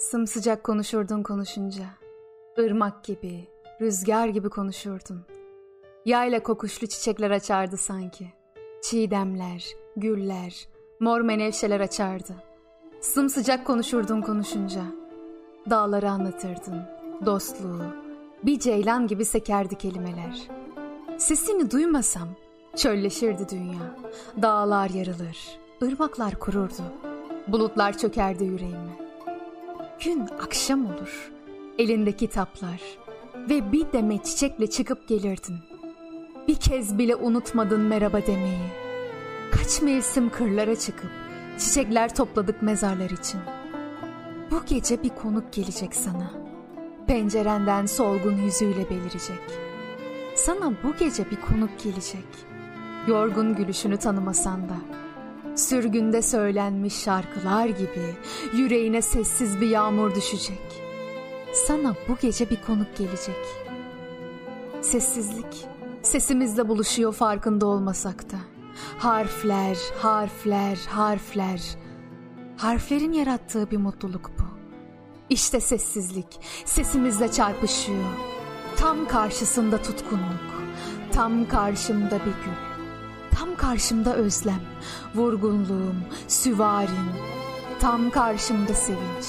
Sımsıcak konuşurdun konuşunca. Irmak gibi, rüzgar gibi konuşurdun. Yayla kokuşlu çiçekler açardı sanki. Çiğdemler, güller, mor menevşeler açardı. Sımsıcak konuşurdun konuşunca. Dağları anlatırdın, dostluğu. Bir ceylan gibi sekerdi kelimeler. Sesini duymasam çölleşirdi dünya. Dağlar yarılır, ırmaklar kururdu. Bulutlar çökerdi yüreğime. Gün akşam olur. Elinde kitaplar ve bir demet çiçekle çıkıp gelirdin. Bir kez bile unutmadın merhaba demeyi. Kaç mevsim kırlara çıkıp çiçekler topladık mezarlar için. Bu gece bir konuk gelecek sana. Pencerenden solgun yüzüyle belirecek. Sana bu gece bir konuk gelecek. Yorgun gülüşünü tanımasan da Sürgünde söylenmiş şarkılar gibi yüreğine sessiz bir yağmur düşecek. Sana bu gece bir konuk gelecek. Sessizlik sesimizle buluşuyor farkında olmasak da. Harfler, harfler, harfler. Harflerin yarattığı bir mutluluk bu. İşte sessizlik sesimizle çarpışıyor. Tam karşısında tutkunluk, tam karşımda bir gül. Tam karşımda özlem, vurgunluğum, süvarim, tam karşımda sevinç.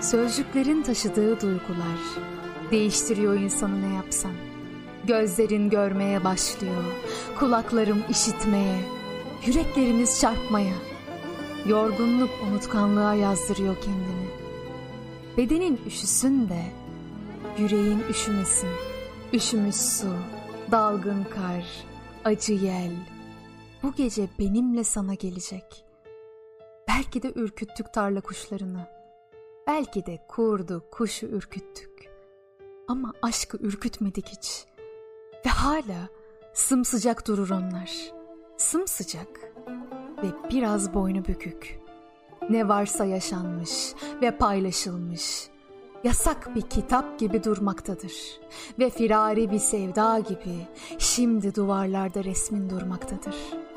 Sözcüklerin taşıdığı duygular değiştiriyor insanı ne yapsan. Gözlerin görmeye başlıyor, kulaklarım işitmeye, yüreklerimiz çarpmaya. Yorgunluk unutkanlığa yazdırıyor kendini. Bedenin üşüsün de yüreğin üşümesin. Üşümüş su, dalgın kar, acı yel bu gece benimle sana gelecek. Belki de ürküttük tarla kuşlarını. Belki de kurdu, kuşu ürküttük. Ama aşkı ürkütmedik hiç. Ve hala sımsıcak durur onlar. Sımsıcak ve biraz boynu bükük. Ne varsa yaşanmış ve paylaşılmış yasak bir kitap gibi durmaktadır ve firari bir sevda gibi şimdi duvarlarda resmin durmaktadır.''